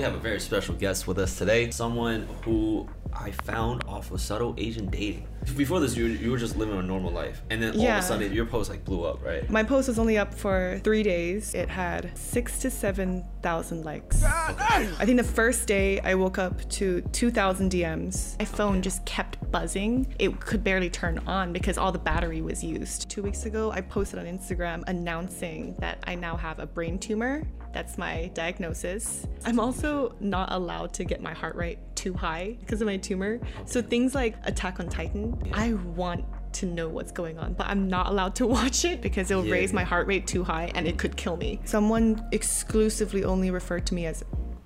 we have a very special guest with us today. Someone who I found off of subtle Asian dating. Before this, you, you were just living a normal life, and then all Yeah. of a sudden, your post like blew up, right? My post was only up for three days. It had six to 7,000 likes. I think the first day I woke up to 2,000 DMs. My phone just kept buzzing. It could barely turn on because all the battery was used. Two weeks ago, I posted on Instagram announcing that I now have a brain tumor. That's my diagnosis. I'm also not allowed to get my heart rate too high because of my tumor. So things like Attack on Titan, I want to know what's going on, but I'm not allowed to watch it because it'll Yeah. raise my heart rate too high and it could kill me. Someone exclusively only referred to me as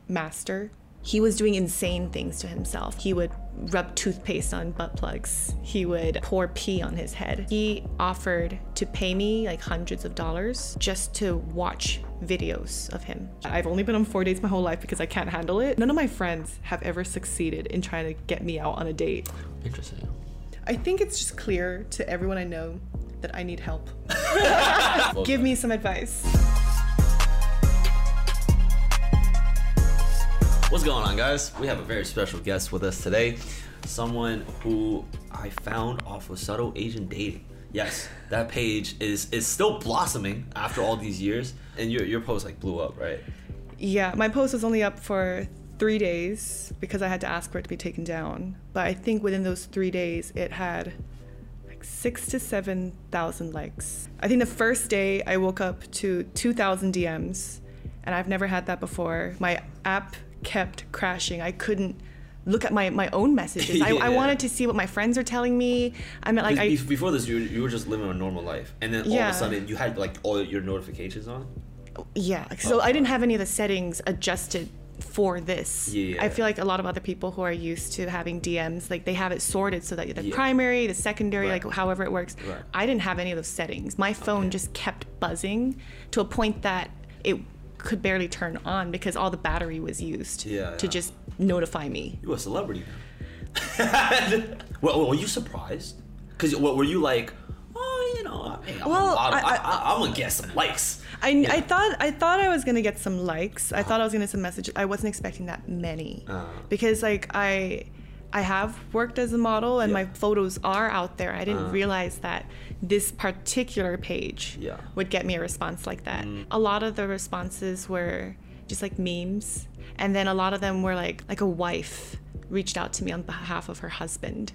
master. He was doing insane things to himself. He would rub toothpaste on butt plugs. He would pour pee on his head. He offered to pay me like hundreds of dollars just to watch videos of him. I've only been on four dates my whole life because I can't handle it. None of my friends have ever succeeded in trying to get me out on a date. Interesting. I think it's just clear to everyone I know that I need help. Give me some advice. What's going on, guys? We have a very special guest with us today. Someone who I found off of subtle Asian dating. Yes, that page is is still blossoming after all these years, and your your post like blew up, right? Yeah, my post was only up for three days because I had to ask for it to be taken down. But I think within those three days, it had like six to 7,000 likes. I think the first day I woke up to 2,000 DMs, and I've never had that before. My app kept crashing. I couldn't look at my, my own messages. I, I wanted to see what my friends are telling me. I mean, like, I, before this, you you were just living a normal life, and then all Yeah. of a sudden you had like all your notifications on. Yeah, so oh. I didn't have any of the settings adjusted for this. Yeah. I feel like a lot of other people who are used to having DMs, like they have it sorted so that the Yeah. primary, the secondary, Right. like however it works. Right. I didn't have any of those settings. My phone Okay. just kept buzzing to a point that it could barely turn on because all the battery was used Yeah, to yeah. just notify me. You a celebrity now. well, were you surprised? Because what were you like? Oh, you know, hey, I'm, Well, a. I- I, I, am gonna get some likes. I, I thought I thought I was gonna get some likes. I thought I was gonna get some messages. I wasn't expecting that many Uh. because like I I have worked as a model and Yeah. my photos are out there. I didn't Uh. realize that this particular page Yeah. would get me a response like that. Mm. A lot of the responses were just like memes, and then a lot of them were like like a wife reached out to me on behalf of her husband.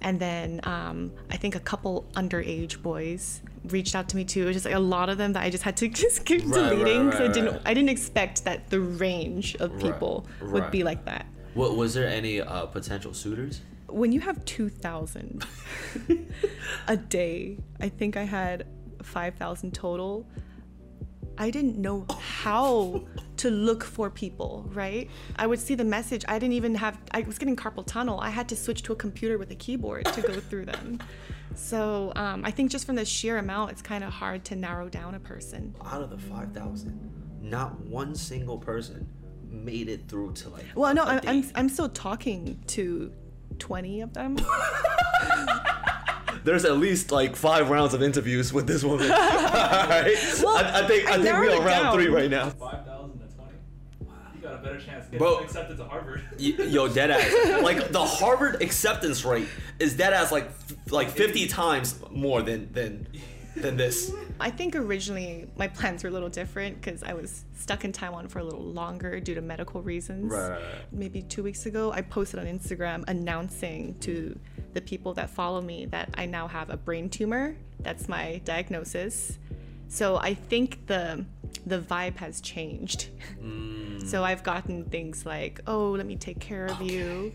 And then um, I think a couple underage boys reached out to me too. It was just like a lot of them that I just had to just keep Right, right, deleting because I right, didn't. I didn't expect that the range of Right, people would right. be like that. What was there any uh, potential suitors? When you have two thousand a day, I think I had five thousand total. I didn't know how to look for people, right? I would see the message. I didn't even have, I was getting carpal tunnel. I had to switch to a computer with a keyboard to go through them. So um, I think just from the sheer amount, it's kind of hard to narrow down a person. Out of the five thousand, not one single person made it through to like. Well, no, a I'm, I'm. I'm still talking to 20 of them. There's at least like five rounds of interviews with this woman. All right. Well, I, I think I, I think we're on round down. three right now. 5,000 to 20. You got a better chance getting Bro. accepted to Harvard. Yo, dead ass. Like the Harvard acceptance rate is dead ass like f- like 50 times more than than than this. I think originally my plans were a little different because I was stuck in Taiwan for a little longer due to medical reasons. Right, right, right. Maybe two weeks ago, I posted on Instagram announcing to the people that follow me that I now have a brain tumor. That's my diagnosis. So I think the the vibe has changed. Mm. So I've gotten things like, "Oh, let me take care of you,"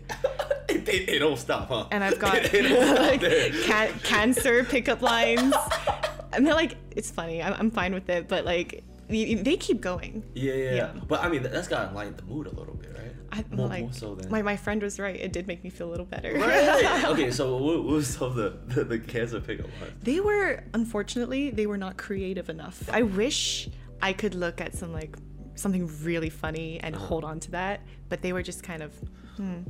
They, they, they don't stop, huh? and I've got don't like there. ca- cancer pickup lines. And they're like, it's funny. I'm, I'm fine with it, but like, y- y- they keep going. Yeah, yeah, yeah. Yeah. But I mean, that's gotta lighten the mood a little bit, right? I, more, like, more so than. my, my friend was right. It did make me feel a little better. Right. okay, so what, what was some of the, the, the cancer pickup lines? they were, unfortunately, they were not creative enough. I wish I could look at some like something really funny and hold on to that, but they were just kind of, hmm.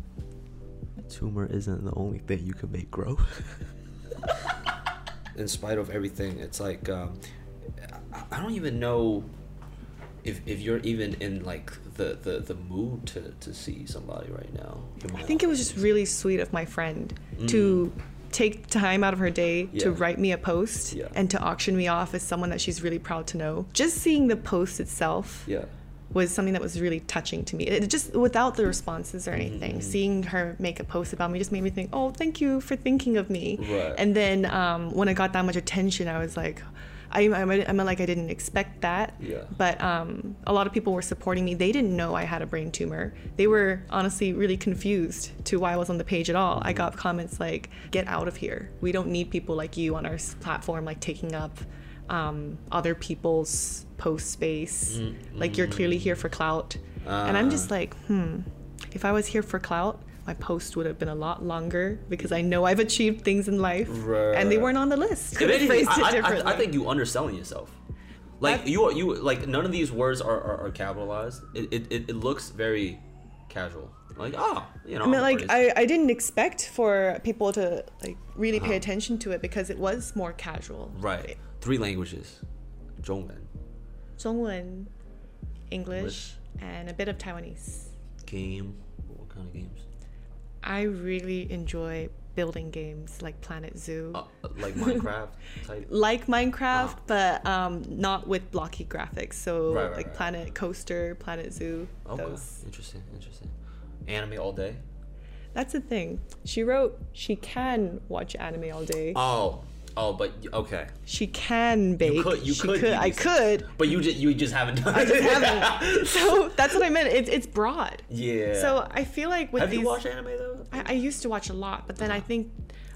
Tumor isn't the only thing you can make grow. In spite of everything, it's like um, I- don't even know if if you're even in like the, the, the mood to, to see somebody right now? I think it was just really sweet of my friend to take time out of her day to Mm. Write me a post Yeah. and to auction me off as someone that she's really proud to know. Just seeing the post itself Yeah. Was something that was really touching to me. It just without the responses or anything, Mm-hmm. seeing her make a post about me just made me think, "Oh, thank you for thinking of me." Right. And then um, when I got that much attention, I was like, I, I, I meant like I didn't expect that. Yeah. But um, a lot of people were supporting me. They didn't know I had a brain tumor. They were honestly really confused to why I was on the page at all. I got comments like, "Get out of here. We don't need people like you on our platform, like taking up." Um, other people's post space like you're clearly here for clout and i'm just like hmm if i was here for clout my post would have been a lot longer because i know i've achieved things in life and they weren't on the list If Could have anything, phrased it I, I. I think you underselling yourself. Like That- you are you like none of these words are, are, are capitalized. It, it, it, looks very casual. Like ah, you know. I mean, like. I, I didn't expect for people to like really pay Uh-huh. attention to it because it was more casual. right three languages, 中文 Zhongwen, English, English. and a bit of Taiwanese. game. What kind of games? I really enjoy building games like Planet Zoo. Uh, like Minecraft type. like Minecraft, Ah. but um, not with blocky graphics. So Right, right, like right. Planet Coaster, Planet Zoo. Okay, Those. interesting, interesting. Anime all day. That's the thing. She wrote she can watch anime all day. Oh, oh, but okay. she can bake. You could- you she could could. I could. But you just you just haven't done I it. just haven't. so that's what I meant. It's it's broad. yeah. So I feel like with have these, you watched anime though? I, I used to watch a lot, but then I think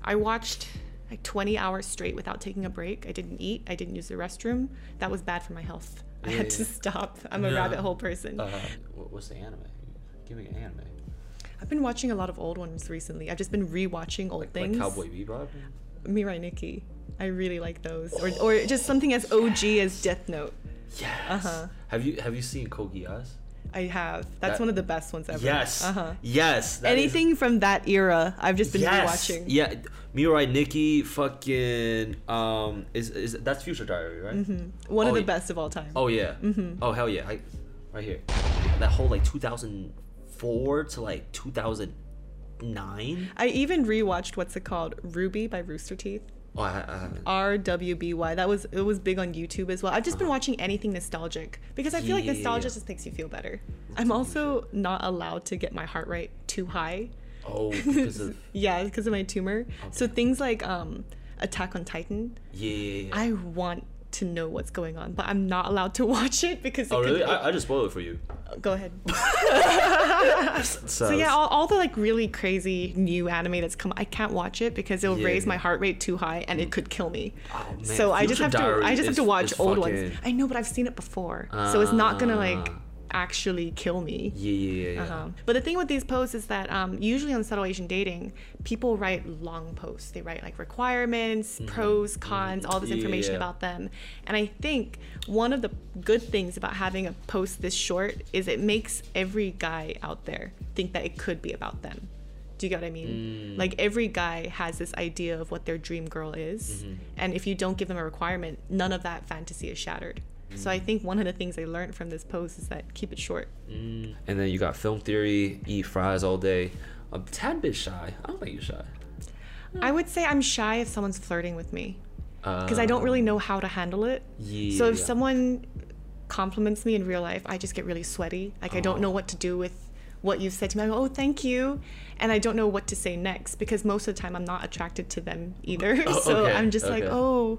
I watched like 20 hours straight without taking a break. I didn't eat. I didn't use the restroom. That was bad for my health. I had to stop. I'm a Yeah. rabbit hole person. Uh, what- what's the anime? Give me an anime. I've been watching a lot of old ones recently. I've just been rewatching old Like, things. like Cowboy Bebop. Mirai Nikki. I really like those. Or, or just something as OG as Death Note. Yes. Uh-huh. Have you have you seen Code Geass? I have. That's That- one of the best ones ever. Yes. Uh-huh. Yes. that is- Anything from that era, I've just been watching. yes. rewatching. Yeah. Mirai Nikki, fucking um, is is that's Future Diary, right? Mm-hmm. One Oh, of the yeah. best of all time. Oh yeah. Mm-hmm. Oh hell yeah! I, right here. That whole like 2004 to like 2009. I even rewatched what's it called? Ruby by Rooster Teeth. Oh, I, I haven't. R W B Y. That was it was big on YouTube as well. I've just been watching anything nostalgic because I feel like nostalgia Yeah. just makes you feel better. I'm also not allowed to get my heart rate too high. Oh, because of yeah, because of my tumor. So things like um Attack on Titan, yeah. yeah, yeah. I want to know what's going on, but I'm not allowed to watch it because it oh really? I, I just spoiled it for you. go ahead. So, So yeah, all, all the like really crazy new anime that's come, I can't watch it because it'll Yeah, raise my heart rate too high and it could kill me. Oh, man, so I just Future have to, I just have to watch old fucking- ones. I know, but I've seen it before, so it's not gonna like Ah. Actually kill me. Yeah, yeah, yeah. Uh-huh. But the thing with these posts is that um, usually on subtle Asian dating, people write long posts. They write like requirements, pros, cons, all this Mm-hmm. Yeah, information yeah. about them. And I think one of the good things about having a post this short is it makes every guy out there think that it could be about them. Do you get what I mean? Mm. Like every guy has this idea of what their dream girl is. Mm-hmm. And if you don't give them a requirement, none of that fantasy is shattered. So. I think one of the things I learned from this post is that keep it short. Mm. And then you got film theory, eat fries all day. A tad bit shy. I don't think you're shy. I would say I'm shy if someone's flirting with me because I don't really know how to handle it. Yeah. So if someone compliments me in real life, I just get really sweaty. Like I don't Oh. know what to do with what you've said to me. I go, oh, thank you. And I don't know what to say next because most of the time I'm not attracted to them either. Oh, so okay, I'm just like, oh,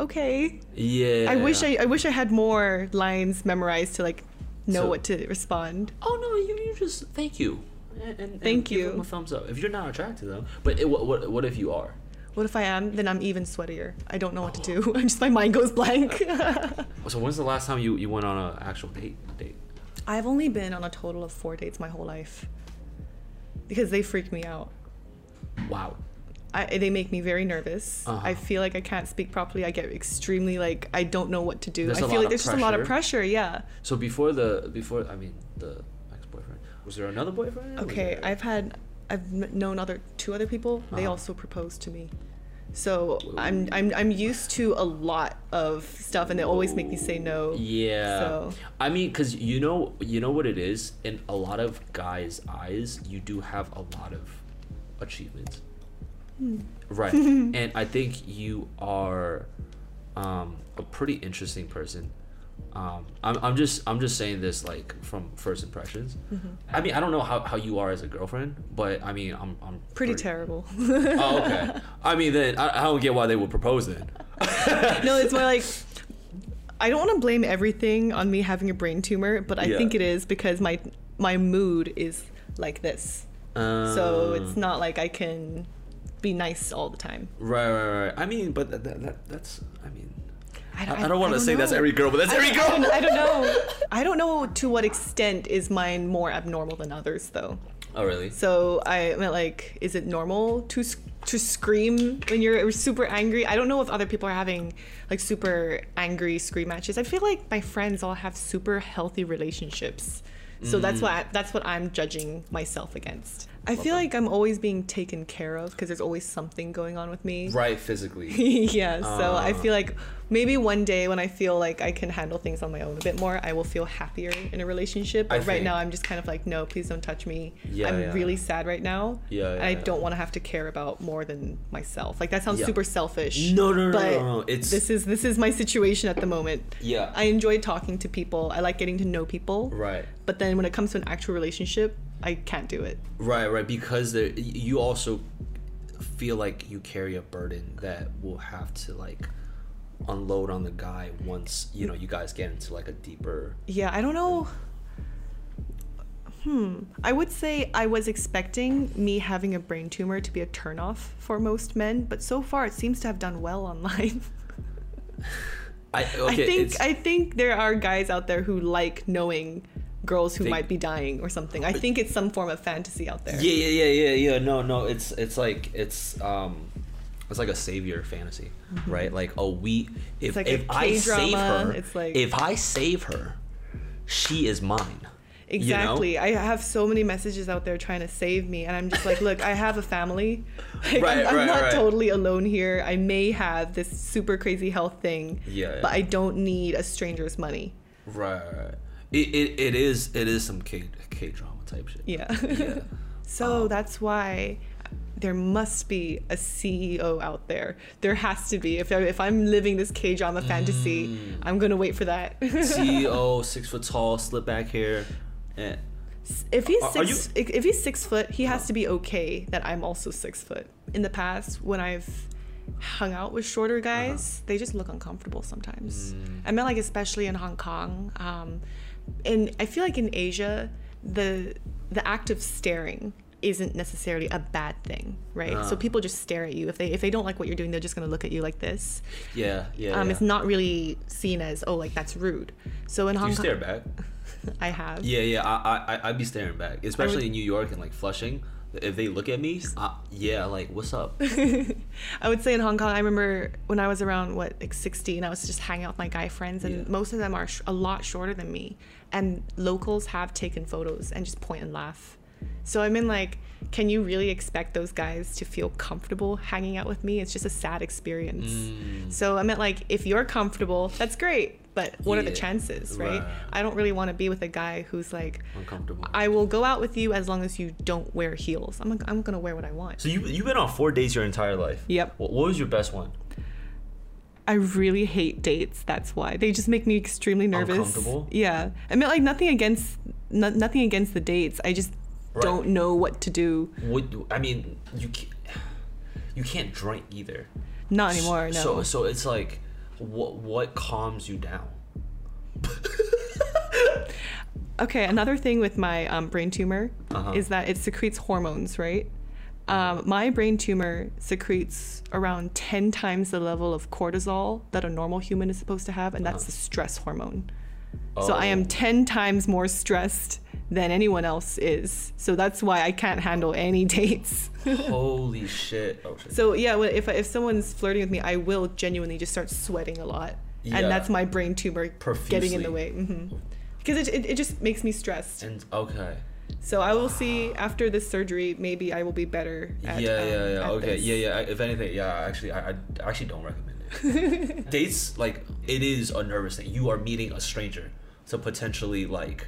okay. Yeah. I wish I, I wish I had more lines memorized to like know So- what to respond. Oh no, you, you just thank you. And, and, Thank and give you. them a thumbs up. If you're not attracted to them, but it, what, what what if you are? What if I am? Then I'm even sweatier. I don't know what to do. just my mind goes blank. So when's the last time you, you went on an actual date? Date. I've only been on a total of four dates my whole life because they freak me out. Wow. I, they make me very nervous. Uh-huh. I feel like I can't speak properly. I get extremely like I don't know what to do. There's I feel like there's just a lot of pressure. pressure. Yeah. So before the before I mean the ex boyfriend was there another boyfriend? Okay, there- I've had I've known other two other people. They Uh-huh. also proposed to me. So I'm I'm I'm used to a lot of stuff, and they always make me say no. Yeah. So- I mean, cause you know, you know what it is. In a lot of guys' eyes, you do have a lot of achievements. Right. and I think you are um, a pretty interesting person. Um, I'm, I'm just I'm just saying this like from first impressions. Mm-hmm. I mean I don't know how, how you are as a girlfriend, but I mean I'm I'm Pretty terrible. Oh okay. I mean then I, I don't get why they would propose then. no, it's more like I don't want to blame everything on me having a brain tumor, but I Yeah. think it is because my my mood is like this. so Uh, it's not like I can be nice all the time. Right, right, right. I mean, but that, that, that that's. I mean, I, don't- I don't want to say that's every girl, but that's every I, girl. don't, I don't know. I don't know to what extent is mine more abnormal than others, though. oh, really? So I meant like, is it normal to to scream when you're super angry? I don't know if other people are having like super angry scream matches. I feel like my friends all have super healthy relationships. So that's why that's what I'm judging myself against. I feel like I'm always being taken care of because there's always something going on with me. Right, physically. yeah, so I Ah. feel like maybe one day when I feel like I can handle things on my own a bit more, I will feel happier in a relationship. I But right think- now, I'm just kind of like, no, please don't touch me. Yeah, I'm yeah. really sad right now. Yeah, and yeah, I don't want to have to care about more than myself. Like that sounds super selfish. No, no, no, but no, no, it's- this is this is my situation at the moment. Yeah. I enjoy talking to people. I like getting to know people. Right. But then when it comes to an actual relationship, I can't do it. Right, right. Because there, you also feel like you carry a burden that will have to like unload on the guy once you know you guys get into like a deeper. Yeah, I don't know. Hmm. I would say I was expecting me having a brain tumor to be a turnoff for most men, but so far it seems to have done well online. I I think I think there are guys out there who like knowing girls who Think- might be dying or something. I think it's some form of fantasy out there. yeah, yeah, yeah, yeah, yeah. No, no. It's it's like it's um. It's like a savior fantasy, right? Like, oh, we if Mm-hmm. like if I save her, it's like- if I save her, she is mine. you know? Exactly. I have so many messages out there trying to save me, and I'm just like, look, I have a family. Like, Right, I'm, I'm right, not right. totally alone here. I may have this super crazy health thing, Yeah, but yeah. I don't need a stranger's money. Right. right. It, it, it is it is some K K drama type shit. Yeah. Yeah. so Um, that's why there must be a CEO out there. There has to be. If, I, if I'm living this K drama fantasy, Mm. I'm going to wait for that. CEO, six foot tall, slip back hair. Eh. if he's Are- are six, if if he's six foot, he has to be okay that I'm also six foot. In the past, when I've hung out with shorter guys, they just look uncomfortable sometimes. I mean, like especially in Hong Kong, um, and I feel like in Asia, the the act of staring isn't necessarily a bad thing, right? So Ah. people just stare at you. If they if they don't like what you're doing, they're just gonna look at you like this. Yeah, yeah. Um, yeah. It's not really seen as oh like that's rude. So in Hong you Kong, stare back? I have. Yeah, yeah. I, I, I'd be staring back, especially in New York and like Flushing. If they look at me, uh, yeah, like what's up? I would say in Hong Kong, I remember when I was around what like 16, I was just hanging out with my guy friends, and Yeah. most of them are sh- a lot shorter than me. And locals have taken photos and just point and laugh. So I mean, like, can you really expect those guys to feel comfortable hanging out with me? It's just a sad experience. Mm. So I meant like, if you're comfortable, that's great. But what are the chances, right? right. I don't really want to be with a guy who's like, Uncomfortable. I will go out with you as long as you don't wear heels. I'm, I'm gonna wear what I want. so you you've been on four dates your entire life. Yep. What, what was your best one? I really hate dates. That's why they just make me extremely nervous. Uncomfortable? Yeah, I mean, like nothing against no, nothing against the dates. I just Right. don't know what to do. I mean, you can't, you can't drink either. Not anymore. No. So so it's like, what what calms you down? okay, another thing with my um, brain tumor Uh-huh. is that it secretes hormones, right? Um, my brain tumor secretes around 10 times the level of cortisol that a normal human is supposed to have, and that's the stress hormone. So I am Oh. 10 times more stressed than anyone else is. So that's why I can't handle any dates. Holy shit! Oh shit. So yeah, if if someone's flirting with me, I will genuinely just start sweating a lot, Yeah. and that's my brain tumor getting in the Profusely. way. hmm Because it, it, it just makes me stressed. And okay. So I will see after this surgery. Maybe I will be better. At, yeah, um, yeah, yeah. at Okay, this. yeah, yeah. If anything, yeah. Actually, I, I actually don't recommend it. Dates like it is a nervous thing. You are meeting a stranger to potentially like,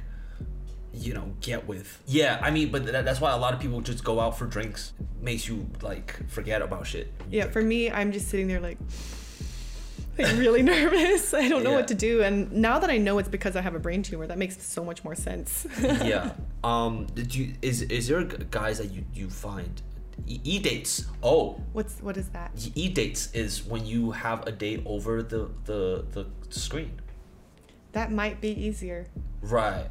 you know, get with. Yeah, I mean, but that, that's why a lot of people just go out for drinks. Makes you like forget about shit. Yeah, for me, I'm just sitting there like, like really nervous. I don't know Yeah. what to do. And now that I know it's because I have a brain tumor, that makes so much more sense. yeah. Um. Did you is is there guys that you you find e dates? Oh, What's what is that? e dates is when you have a date over the the the screen. That might be easier. Right.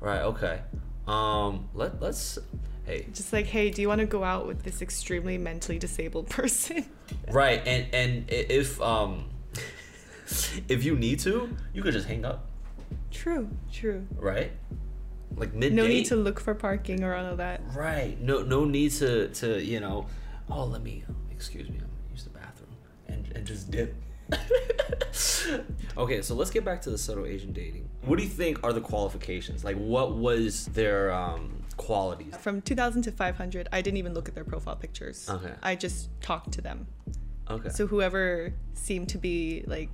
Right. Okay. Um. Let Let's. Hey. Just like, hey, do you want to go out with this extremely mentally disabled person? Right. And and if um. if you need to, you could just hang up. True, true. Right. Like mid. No need to look for parking or all of that. Right. No. No need to to you know. Oh, let me. Excuse me. I'm gonna use the bathroom and and just dip. okay, so let's get back to the subtle Asian dating. What do you think are the qualifications? Like, what was their um, qualities? From 2000 to 500, I didn't even look at their profile pictures. Okay. I just talked to them. Okay. So whoever seemed to be like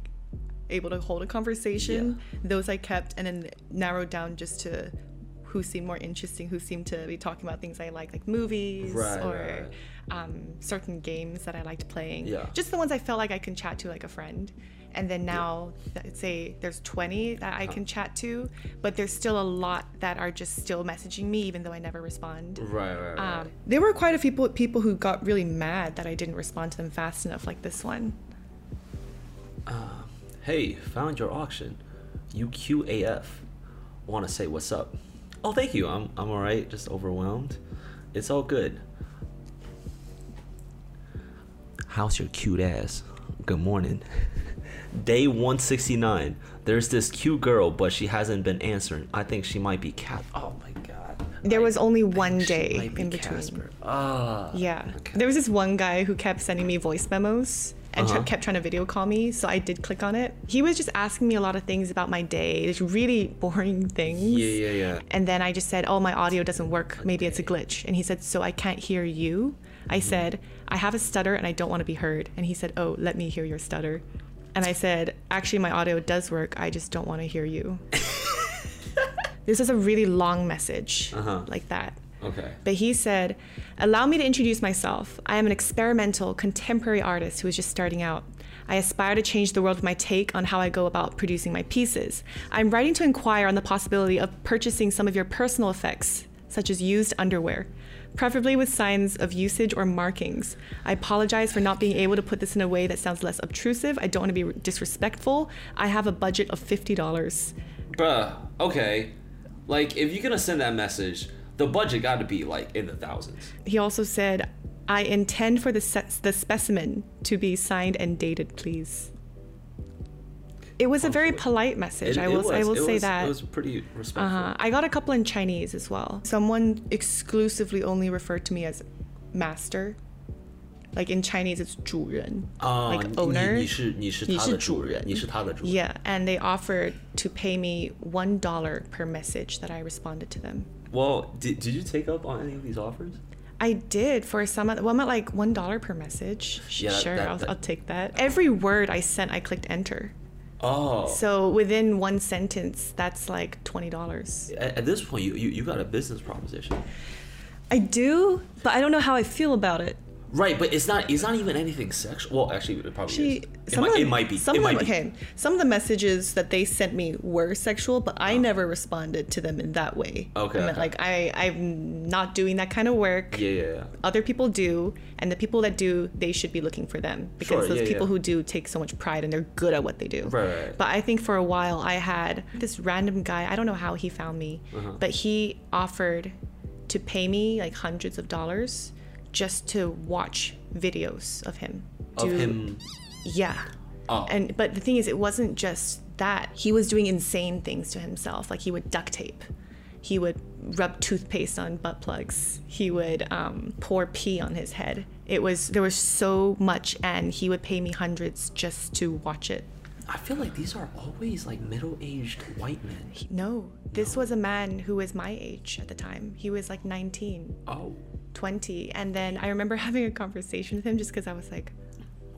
able to hold a conversation, those I kept and then narrowed down just to who seemed more interesting, who seemed to be talking about things I like, like movies Right, or right. Um, certain games that I liked playing. Yeah. Just the ones I felt like I can chat to like a friend. And then now, th- say there's 20 that Uh-huh. I can chat to, but there's still a lot that are just still messaging me, even though I never respond. right. Right. Right. Um, there were quite a few people, people who got really mad that I didn't respond to them fast enough, like this one. Hey, found your auction. You QAF. Want to say what's up? Oh, thank you. I'm I'm all right. Just overwhelmed. It's all good. How's your cute ass? Good morning. Day 169. There's this cute girl, but she hasn't been answering. I think she might be cat. Oh my god. There was only one day be in between. Casper. Ah. Yeah. Okay. There was this one guy who kept sending me voice memos and Uh-huh. kept trying to video call me, so I did click on it. He was just asking me a lot of things about my day, just really boring things. Yeah, yeah, yeah. And then I just said, "Oh, my audio doesn't work. Maybe it's a glitch." And he said, "So I can't hear you?" I Mm-hmm. said, "I have a stutter and I don't want to be heard." And he said, "Oh, let me hear your stutter." And I said, "Actually, my audio does work. I just don't want to hear you." this is a really long message Uh-huh. like that. Okay. But he said, Allow me to introduce myself. I am an experimental contemporary artist who is just starting out. I aspire to change the world with my take on how I go about producing my pieces. I'm writing to inquire on the possibility of purchasing some of your personal effects, such as used underwear, preferably with signs of usage or markings. I apologize for not being able to put this in a way that sounds less obtrusive. I don't want to be disrespectful. I have a budget of $50. Bruh, okay. Like, if you're gonna send that message, the budget got to be like in the thousands. He also said, I intend for the, se- the specimen to be signed and dated, please. It was a very Hopefully. polite message. It- I it will, I was- will it say was- that. It was pretty respectful. uh-huh. I got a couple in Chinese as well. Someone exclusively only referred to me as master. Like in Chinese, it's 主人, 啊 like 你 owner. 你是你是他的主人，你是他的主人。 Yeah, and they offered to pay me one dollar per message that I responded to them. Well, did, did you take up on any of these offers? I did for some. of- Well, I'm at like one dollar per message. Yeah, that- sure, that- I'll, that- I'll take that. Every word I sent, I clicked enter. Oh. So within one sentence, that's like twenty dollars. at, at this point, you, you you got a business proposition. I do, but I don't know how I feel about it. Right, but it's not it's not even anything sexual. Well, actually, it probably She, is. It might, it might be. Some it of might them, be. okay. Some of the messages that they sent me were sexual, but I never responded to them in that way. Okay, I meant, okay. like I, I'm not doing that kind of work. Yeah, yeah, yeah. Other people do, and the people that do, they should be looking for them because Sure, those yeah, people yeah. who do take so much pride and they're good at what they do. Right, right, right. But I think for a while I had this random guy. I don't know how he found me, Uh-huh. but he offered to pay me like hundreds of dollars just to watch videos of him. Of do- him. yeah. Oh. And but the thing is, it wasn't just that. He was doing insane things to himself. Like he would duct tape. He would rub toothpaste on butt plugs. He would um, pour pee on his head. It was there was so much, and he would pay me hundreds just to watch it. I feel like these are always like middle-aged white men. He- no, this was a man who was my age at the time. He was like 19, Oh, 20. And then I remember having a conversation with him just because I was like,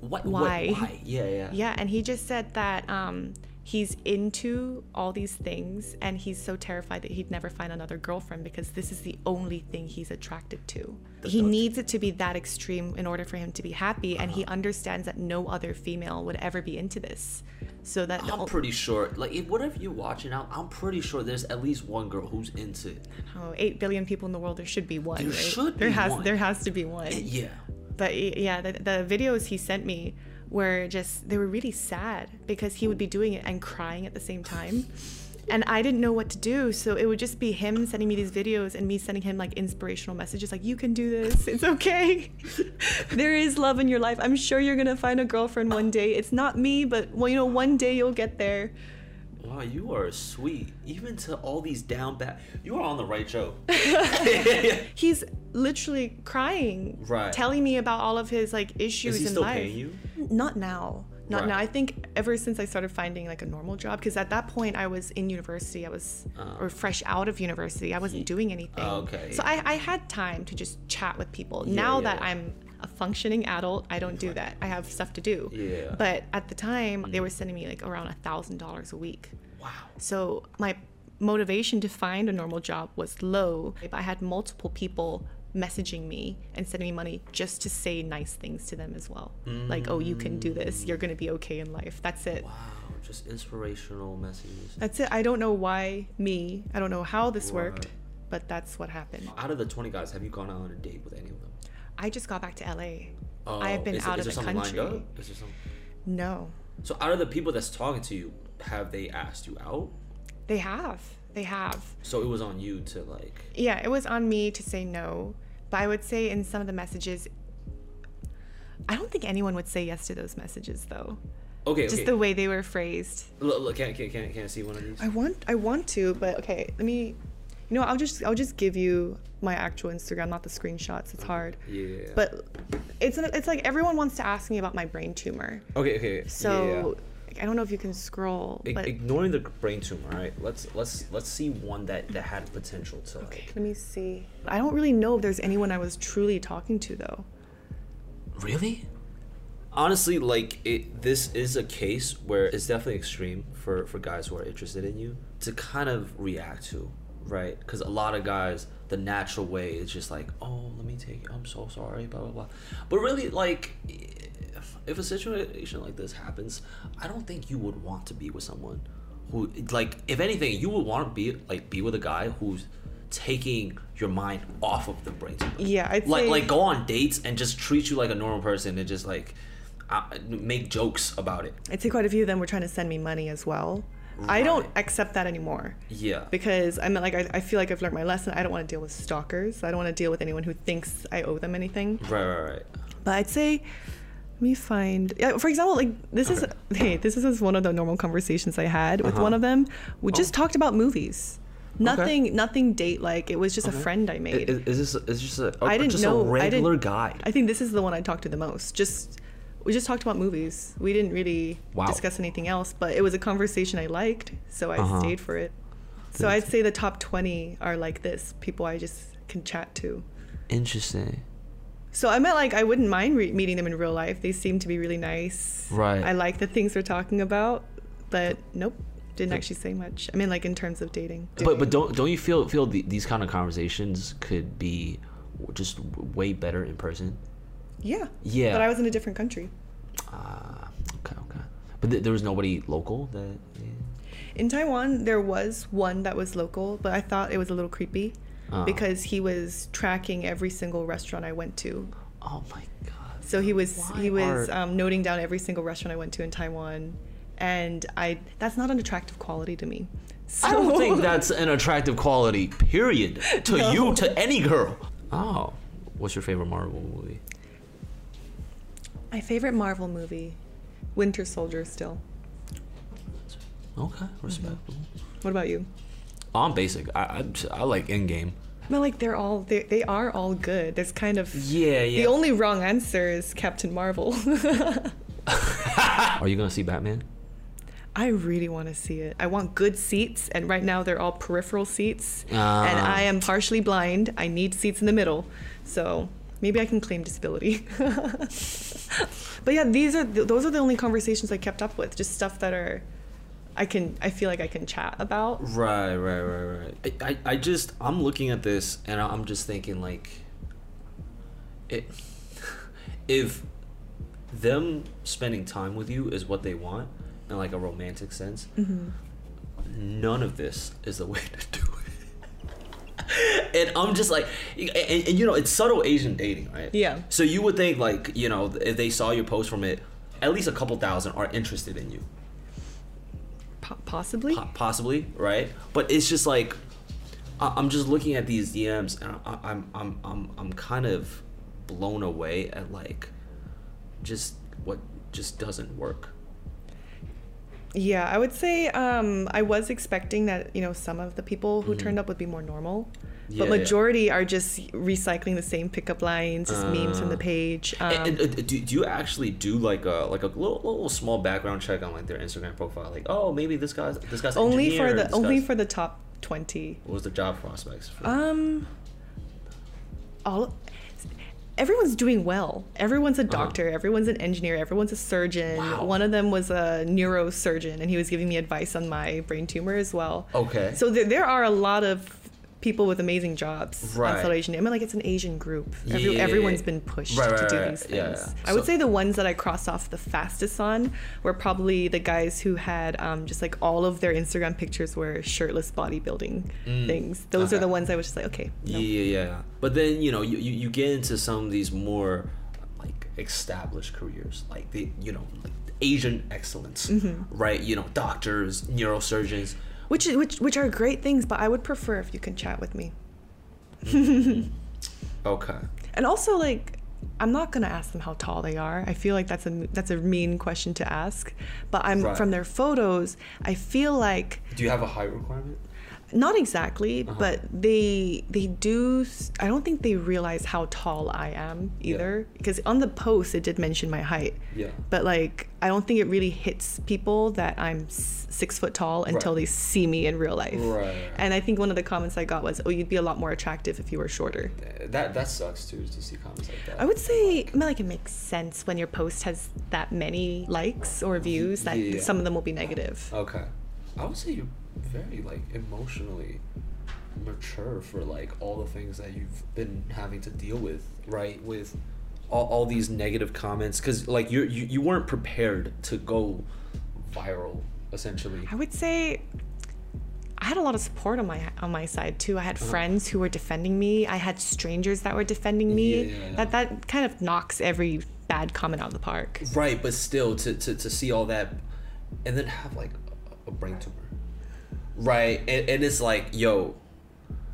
what? Why? What, why? Yeah, yeah. yeah. And he just said that um, he's into all these things and he's so terrified that he'd never find another girlfriend because this is the only thing he's attracted to. He the- needs it to be that extreme in order for him to be happy. And he Uh-huh. understands that no other female would ever be into this. So that I'm pretty sure, like, if whatever you're watching out, I'm pretty sure there's at least one girl who's into it. oh, 8 billion people in the world, there should be one. There right? should there be has, one. There has to be one. Yeah. but yeah the, the videos he sent me were just they were really sad because he would be doing it and crying at the same time. And i didn't know what to do. So it would just be him sending me these videos and me sending him like inspirational messages like you can do this. It's okay. There is love in your life. I'm sure you're gonna find a girlfriend one day. It's not me but well you know one day you'll get there Wow, you are sweet. Even to all these down bad. You are on the right show. he's literally crying Right. telling me about all of his like issues Is he in still life paying you? Not now. Not Right. now. I think ever since I started finding like a normal job, because at that point I was in university, I was Oh. or fresh out of university, I wasn't doing anything. Oh, okay. So I, I had time to just chat with people. Yeah, now yeah, that yeah. I'm a functioning adult, I don't do that. I have stuff to do. Yeah. But at the time, they mm. were sending me like around a thousand dollars a week. Wow. So my motivation to find a normal job was low. I had multiple people messaging me and sending me money just to say nice things to them as well. Like, oh, you can do this. You're going to be okay in life. That's it. Wow. Just inspirational messages. That's it. I don't know why me. I don't know how this worked, but that's what happened. Out of the 20 guys, have you gone out on a date with any of them? I just got back to LA. Oh, I have been is, out is of the country. lined up? Is there some... No, So out of the people that's talking to you, have they asked you out? they have. They have. So it was on you to like. Yeah, it was on me to say no, but I would say in some of the messages, I don't think anyone would say yes to those messages though. Okay. Just okay. the way they were phrased. Look, look, can, can, can, can I see one of these? I want I want to, but okay, let me you know, I'll just I'll just give you my actual Instagram, not the screenshots. It's hard. Yeah. But it's it's like everyone wants to ask me about my brain tumor. okay, okay. So I don't know if you can scroll, I- but ignoring the brain tumor, right? Let's let's let's see one that that had potential to okay, like. let me see. I don't really know if there's anyone I was truly talking to though. Really? Honestly, like it, this is a case where it's definitely extreme for for guys who are interested in you to kind of react to, right? Because a lot of guys, the natural way is just like, oh, let me take. I'm so sorry, blah blah blah. But really, like, if, if a situation like this happens, I don't think you would want to be with someone who, like, if anything, you would want to be like be with a guy who's taking your mind off of the brain Yeah, I'd like say like go on dates and just treat you like a normal person and just like uh, make jokes about it. I'd say quite a few of them were trying to send me money as well. I don't accept that anymore. Yeah. because I'm like I, I feel like I've learned my lesson. I don't want to deal with stalkers. I don't want to deal with anyone who thinks I owe them anything. Right, right, right. But I'd say, let me find. Yeah, for example, like this is hey, this is one of the normal conversations I had with Uh-huh. one of them. We just talked about movies. Nothing, nothing date like. It was just a friend I made. Is, is this is just a I didn't just know. a I regular didn't, guy? I think this is the one I talked to the most. Just we just talked about movies. We didn't really Wow. discuss anything else, but it was a conversation I liked, so I Uh-huh. stayed for it. So I'd say the top 20 are like this, people I just can chat to. Interesting. So I meant like I wouldn't mind re- meeting them in real life. They seem to be really nice. Right. I like the things we're talking about, but nope, didn't actually say much. I mean, like in terms of dating. But but don't don't you feel feel the, these kind of conversations could be just way better in person? Yeah. Yeah. But I was in a different country. Ah, okay, okay. But th- there was nobody local that. Yeah. In Taiwan, there was one that was local, but I thought it was a little creepy Uh. because he was tracking every single restaurant I went to. Oh my god. So he was he was are- um, noting down every single restaurant I went to in Taiwan, and I that's not an attractive quality to me. I don't think that's an attractive quality, period. To you, to any girl. Oh. What's your favorite Marvel movie? My favorite Marvel movie, Winter Soldier. Still. Okay, respectable. What about you? I'm basic. I, I, I like Endgame. But like they're all they they are all good. There's kind of Yeah, yeah. the only wrong answer is Captain Marvel. Are you gonna see Batman? I really want to see it. I want good seats, and right now they're all peripheral seats, and Ah. I am partially blind. I need seats in the middle, so maybe I can claim disability. but yeah, these are th- those are the only conversations I kept up with. Just stuff that are, I can I feel like I can chat about. Right, right, right, right. I, I, I just I'm looking at this and I'm just thinking like, it, if them spending time with you is what they want in like a romantic sense, mm-hmm. none of this is the way to do it. and I'm just like, and, and, you know, it's subtle Asian dating, right? Yeah. So you would think like, you know, if they saw your post from it, at least a couple thousand are interested in you. Po- possibly. Po- possibly right but it's just like I- i'm just looking at these dms and I- i'm i'm i'm i'm kind of blown away at like just what just doesn't work Yeah, I would say um, I was expecting that you know some of the people who Mhm. turned up would be more normal, Yeah, but yeah. majority are just recycling the same pickup lines, just memes from the Uh, page. Um, and, and, uh, do, do you actually do like a like a little, little small background check on like their instagram profile like oh maybe this guy's this guy's only for the only for the top twenty. what was the job prospects for? Um, all everyone's doing well. Everyone's a doctor. Everyone's an engineer. Everyone's a surgeon. Uh-huh. Wow. One of them was a neurosurgeon, and he was giving me advice on my brain tumor as well. okay So there, there are a lot of people with amazing jobs Right. on subtle Asian. I mean, like it's an Asian group. Every, Yeah. everyone's been pushed Right, to do right. these things. Yeah. I would So- say the ones that I crossed off the fastest on were probably the guys who had um, just like all of their Instagram pictures were shirtless bodybuilding Mm, things. Those are the ones I was just like, okay, no. Yeah, yeah, yeah. But then you know you, you, you get into some of these more like established careers, like the you know like Asian excellence, Mm-hmm. right? You know doctors, neurosurgeons. Which which which are great things. But I would prefer if you can chat with me. Okay. And also, like, I'm not gonna ask them how tall they are. I feel like that's a that's a mean question to ask. But I'm Right. from their photos. I feel like Do you have a height requirement? Not exactly, Uh-huh. but they they do. I don't think they realize how tall I am either. Because on the post it did mention my height. Yeah. But like, I don't think it really hits people that I'm six foot tall until Right. they see me in real life. Right. And I think one of the comments I got was, "Oh, you'd be a lot more attractive if you were shorter." Uh, That that sucks too to see comments like that. I would say, I mean, like, it makes sense when your post has that many likes or views that Yeah. some of them will be negative. Okay. I would say you're very like emotionally mature for like all the things that you've been having to deal with, right? With all, all these negative comments, because like you're, you you weren't prepared to go viral, essentially. I would say I had a lot of support on my on my side too. I had uh-huh. friends who were defending me. I had strangers that were defending me. Yeah, yeah, yeah. That that kind of knocks every bad comment out of the park. Right, but still to, to, to see all that and then have like a, a brain tumor. Right, and, and it's like, yo,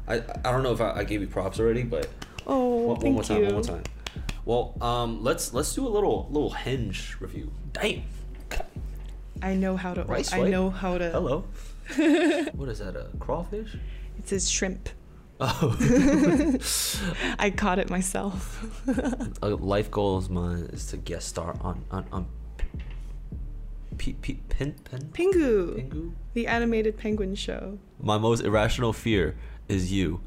I I don't know if I, I gave you props already, but Oh, one, more time, you. one more time. Well, um, let's let's do a little little hinge review. Damn. I know how to. Right I know how to. Hello. what is that? A crawfish? It says shrimp. Oh. I caught it myself. a life goal of mine is to guest star on on on. P, P, pin, pin, Pingu, Pingu? the animated penguin show. My most irrational fear is you.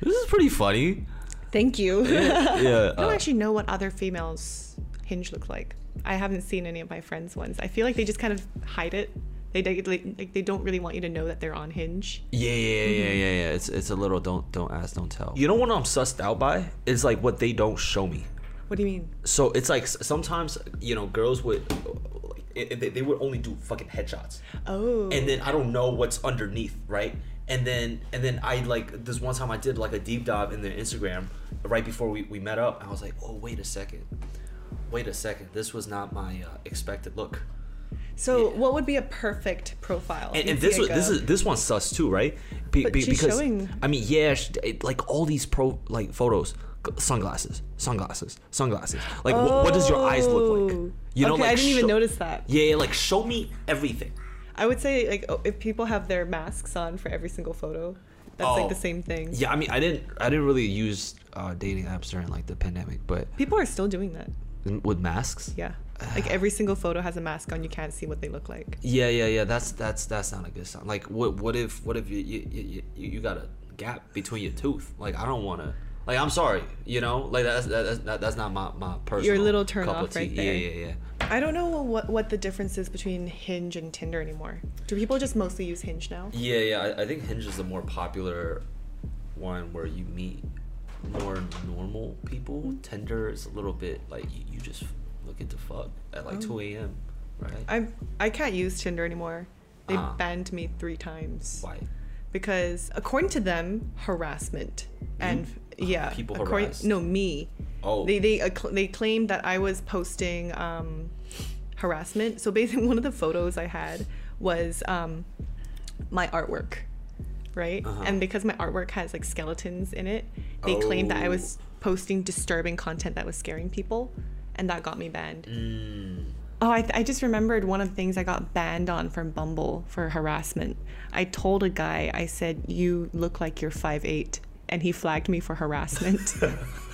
This is pretty funny. Thank you. Yeah. I don't uh, actually know what other females hinge look like. I haven't seen any of my friends' ones. I feel like they just kind of hide it. They they, like, they don't really want you to know that they're on Hinge. Yeah, yeah, yeah, yeah, yeah. It's it's a little don't don't ask, don't tell. You know what I'm sussed out by is like what they don't show me. What do you mean? So it's like sometimes you know girls would like it, it- they would only do fucking headshots, Oh. and then I don't know what's underneath, right? And then and then I like this one time I did like a deep dive in their Instagram right before we, we met up. I was like, oh wait a second, wait a second, this was not my uh, expected look. so yeah. what would be a perfect profile? and, and this was this is this one's sus too, right? Be, But be- she's because showing- I mean, yeah, sh- it, like all these pro like photos, sunglasses, sunglasses, sunglasses. Like, what, what does your eyes look like? Oh. You know, okay, like I didn't even notice that. Yeah, like show me everything. I would say like oh, if people have their masks on for every single photo, that's Oh. like the same thing. Yeah, I mean, I didn't, I didn't really use uh, dating apps during like the pandemic, but People are still doing that. with masks, Yeah. Like every single photo has a mask on. You can't see what they look like. Yeah, yeah, yeah. That's that's that's not a good sign. Like, what what if what if you you, you, you you got a gap between your tooth? Like, I don't want to. Like, I'm sorry, you know. Like that's that's that's not my my personal. little turn cup of off right there. Yeah, yeah, yeah. I don't know what what the difference is between Hinge and Tinder anymore. Do people just mostly use Hinge now? Yeah, yeah. I, I think Hinge is the more popular one where you meet more normal people. Mm-hmm. Tinder is a little bit like you, you just looking to fuck at like Oh. 2 a.m. Right? I'm I can't use Tinder anymore. They Ah. banned me three times Why? because according to them, harassment and yeah, People according, harassed? No, me. Oh. They they acc- they claimed that I was posting um, harassment. So basically, one of the photos I had was um, my artwork, right? Uh-huh. And because my artwork has like skeletons in it, they claimed that I was Oh. posting disturbing content that was scaring people, and that got me banned. Mm. Oh, I, I just remembered one of the things I got banned on from Bumble for harassment. I told a guy, I said, You look like you're 5'8. And he flagged me for harassment.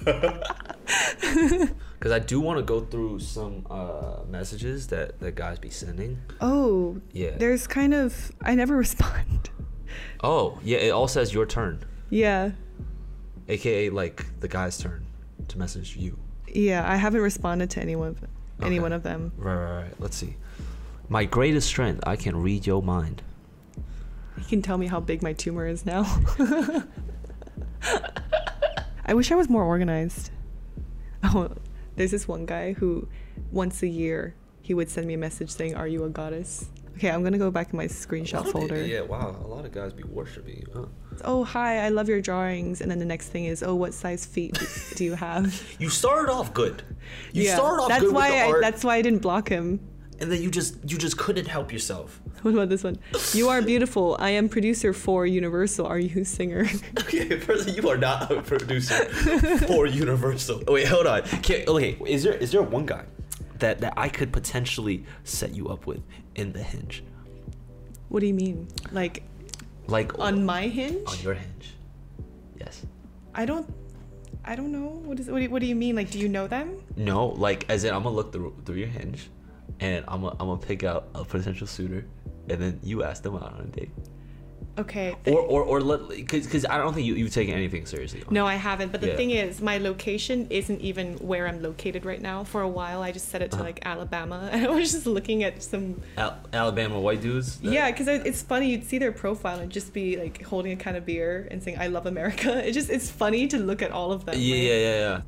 Because I do want to go through some uh, messages that that guys be sending. oh, Yeah. There's kind of, I never respond. Oh, yeah. It all says your turn, Yeah. aka like the guy's turn to message you. Yeah, I haven't responded to anyone, any Okay. one of them. Right, right, right. Let's see. My greatest strength, I can read your mind. You can tell me how big my tumor is now. I wish I was more organized. Oh, there's this one guy who once a year he would send me a message saying, "Are you a goddess?" Okay, I'm gonna go back in my screenshot folder. Yeah, wow. A lot of guys be worshiping you. Huh? Oh, hi, I love your drawings. And then the next thing is, "Oh, what size feet do, do you have?" You started off good. You yeah, started off that's good why I, that's why I didn't block him. And then you just you just couldn't help yourself. What about this one? You are beautiful. I am producer for Universal. Are you singer? Okay, first you are not a producer for Universal. Wait, hold on. Can, okay, is there is there one guy that that I could potentially set you up with in the hinge, what do you mean? Like like on my hinge? on your hinge? Yes. I don't. I don't know. What is? What do, you, what do you mean? Like, do you know them? No, like as in I'm gonna look through through your hinge, and I'm gonna I'm gonna pick out a potential suitor, and then you ask them out on a date, Okay. or or or let because because I don't think you you've taken anything seriously. no. I haven't. But the Yeah. thing is, my location isn't even where I'm located right now. For a while, I just set it to Uh-huh. like Alabama, and I was just looking at some. Al- Alabama white dudes. that- Yeah, because it's funny. You'd see their profile and just be like holding a can of beer and saying "I love America." It just it's funny to look at all of them. Yeah, yeah, yeah, yeah.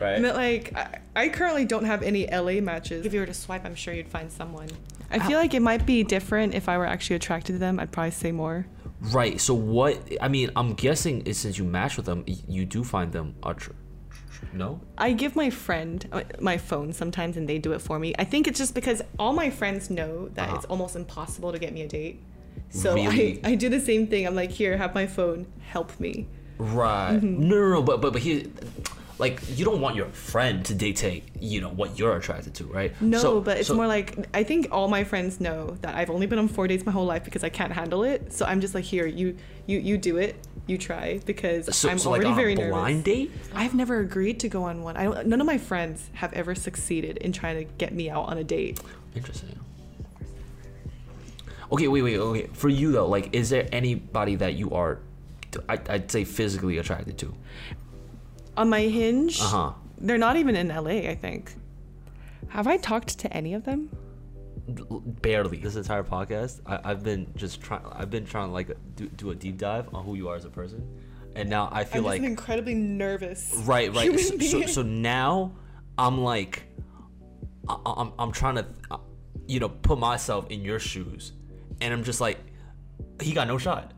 Right. I mean, like, I, I currently don't have any LA matches. If you were to swipe, I'm sure you'd find someone. I feel like it might be different if I were actually attracted to them. I'd probably say more. Right. So what? I mean, I'm guessing is since you match with them, you do find them attra- No. I give my friend uh, my phone sometimes and they do it for me. I think it's just because all my friends know that Uh-huh. it's almost impossible to get me a date. So Really? I, I do the same thing. I'm like, here, have my phone, help me. Right. Mm-hmm. No, no, no. But but but he, like, you don't want your friend to dictate, you know, what you're attracted to, right? No, So- but it's so- more like I think all my friends know that I've only been on four dates my whole life because I can't handle it. So I'm just like, here, you you you do it, you try because So, I'm like already on very a blind nervous. date. I've never agreed to go on one. I don't, none of my friends have ever succeeded in trying to get me out on a date. Interesting. Okay, wait, wait, okay. For you though, like, is there anybody that you are, I, I'd say, physically attracted to? On my hinge, Uh huh. they're not even in LA, I think. Have I talked to any of them? Barely. This entire podcast, I, I've been just trying. I've been trying to like do, do a deep dive on who you are as a person, and now I feel I'm just like an incredibly nervous. right, right. human So, so, being. so now I'm like, I, I'm I'm trying to, uh, you know, put myself in your shoes, and I'm just like, he got no shot.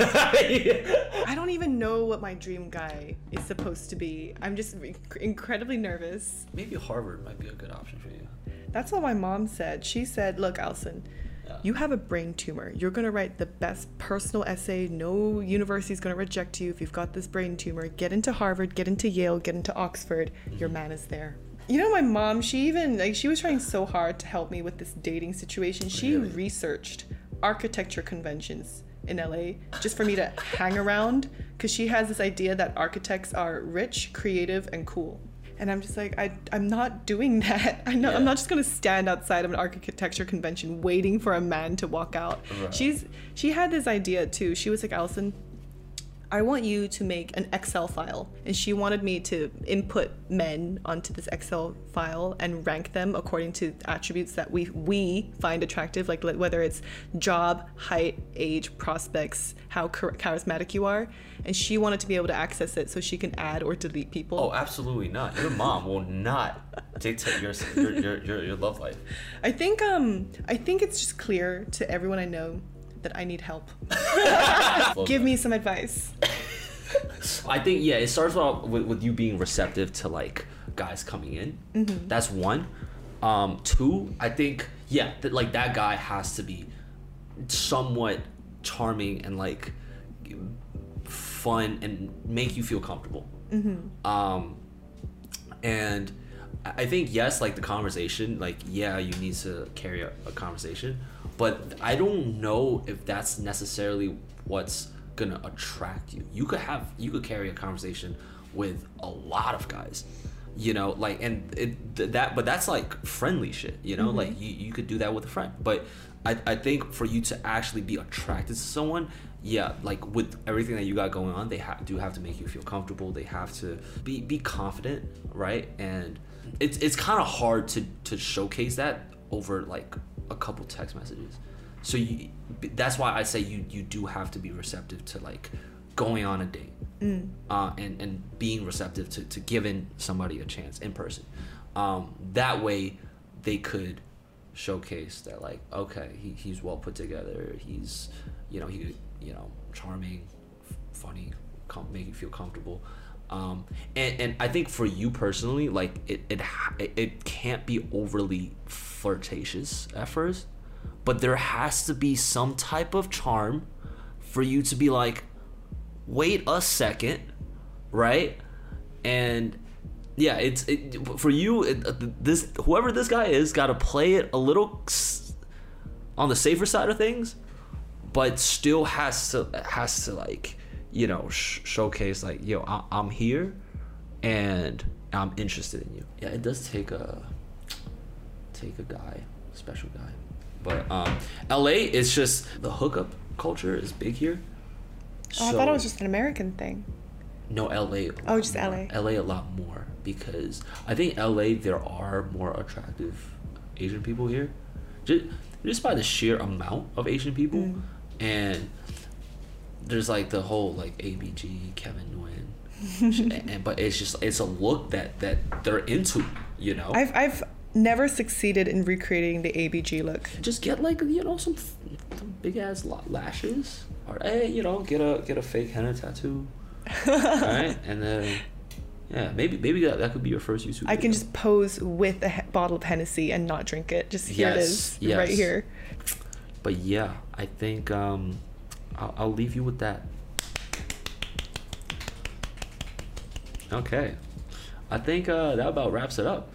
I don't even know what my dream guy is supposed to be. I'm just re- incredibly nervous. Maybe Harvard might be a good option for you. That's what my mom said. She said, Look, Allison, Yeah. you have a brain tumor. You're going to write the best personal essay. No university is going to reject you if you've got this brain tumor. Get into Harvard, get into Yale, get into Oxford. Your mm-hmm. man is there. You know, my mom, she even, like, she was trying so hard to help me with this dating situation. She Really? researched architecture conventions in LA just for me to hang around because she has this idea that architects are rich, creative, and cool. And I'm just like, I, I'm not doing that. I know, Yeah. I'm not just gonna stand outside of an architecture convention waiting for a man to walk out. Right. She's she had this idea too. She was like, Allison, I want you to make an Excel file. And she wanted me to input men onto this Excel file and rank them according to attributes that we we find attractive, like whether it's job, height, age, prospects, how char- charismatic you are. And she wanted to be able to access it so she can add or delete people. Oh, absolutely not. Your mom will not dictate your your, your, your, your love life. I think um I think it's just clear to everyone I know that I need help. Give me some advice. I think yeah, it starts off with, with you being receptive to like guys coming in. Mm-hmm. That's one. Um, two, I think yeah, that like that guy has to be somewhat charming and like fun and make you feel comfortable. Um, and I think yes, like the conversation, like yeah, you need to carry a, a conversation, but I don't know if that's necessarily what's gonna attract you. You could have you could carry a conversation with a lot of guys, you know, like and it th- that but that's like friendly shit, you know, like mm-hmm. you, you could do that with a friend, but. I, I think for you to actually be attracted to someone, yeah, like with everything that you got going on, they have do have to make you feel comfortable. They have to be be confident, right? And it's it's kind of hard to to showcase that over like a couple text messages. So you that's why I say you you do have to be receptive to like going on a date, uh, and and being receptive to to giving somebody a chance in person. Um, that way, they could showcase that like okay he, he's well put together he's you know he you know charming f- funny com- make you feel comfortable um and and i think for you personally like it it it, can't be overly flirtatious at first but there has to be some type of charm for you to be like wait a second right? And yeah it's it, for you it, this whoever this guy is got to play it a little on the safer side of things but still has to has to like you know sh- showcase like yo I- i'm here and i'm interested in you yeah it does take a take a guy special guy but um la is just the hookup culture is big here Oh, I thought it was just an American thing. no, LA. Oh, lot just more. LA. LA a lot more because I think LA there are more attractive Asian people here, just just by the sheer amount of Asian people, Mm. and there's like the whole like ABG Kevin Nguyen, and but it's just it's a look that that they're into, you know. I've I've never succeeded in recreating the ABG look. just get like you know some, some big ass lashes, or hey, you know, get a get a fake henna tattoo, right? And then yeah, maybe maybe that, that could be your first YouTube. I can just pose with a he- bottle of Hennessy and not drink it. Just here it Yes, is, yes. right here. But yeah, I think um, I'll, I'll leave you with that. Okay, I think uh, that about wraps it up.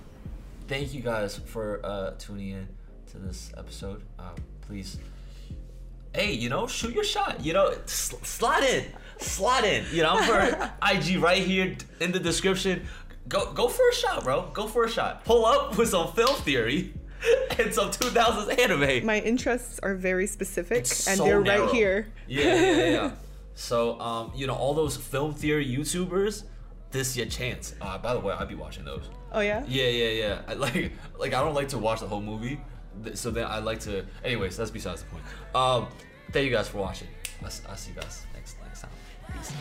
Thank you guys for uh, tuning in to this episode. Uh, please, hey, you know, shoot your shot. You know, sl- slide in, slot in. You know, I'm for IG right here in the description. Go go for a shot, bro. Go for a shot. Pull up with some film theory and some 2000s anime. My interests are very specific, It's and so they're narrow. right here. Yeah, yeah, yeah, yeah. so, um, you know, all those film theory YouTubers, this your chance. Uh, by the way, I'd be watching those. Oh yeah. Yeah, yeah, yeah. I like, like I don't like to watch the whole movie, so then I like to. Anyways, that's besides the point. Um, thank you guys for watching. I'll, I'll see you guys next next time. Peace.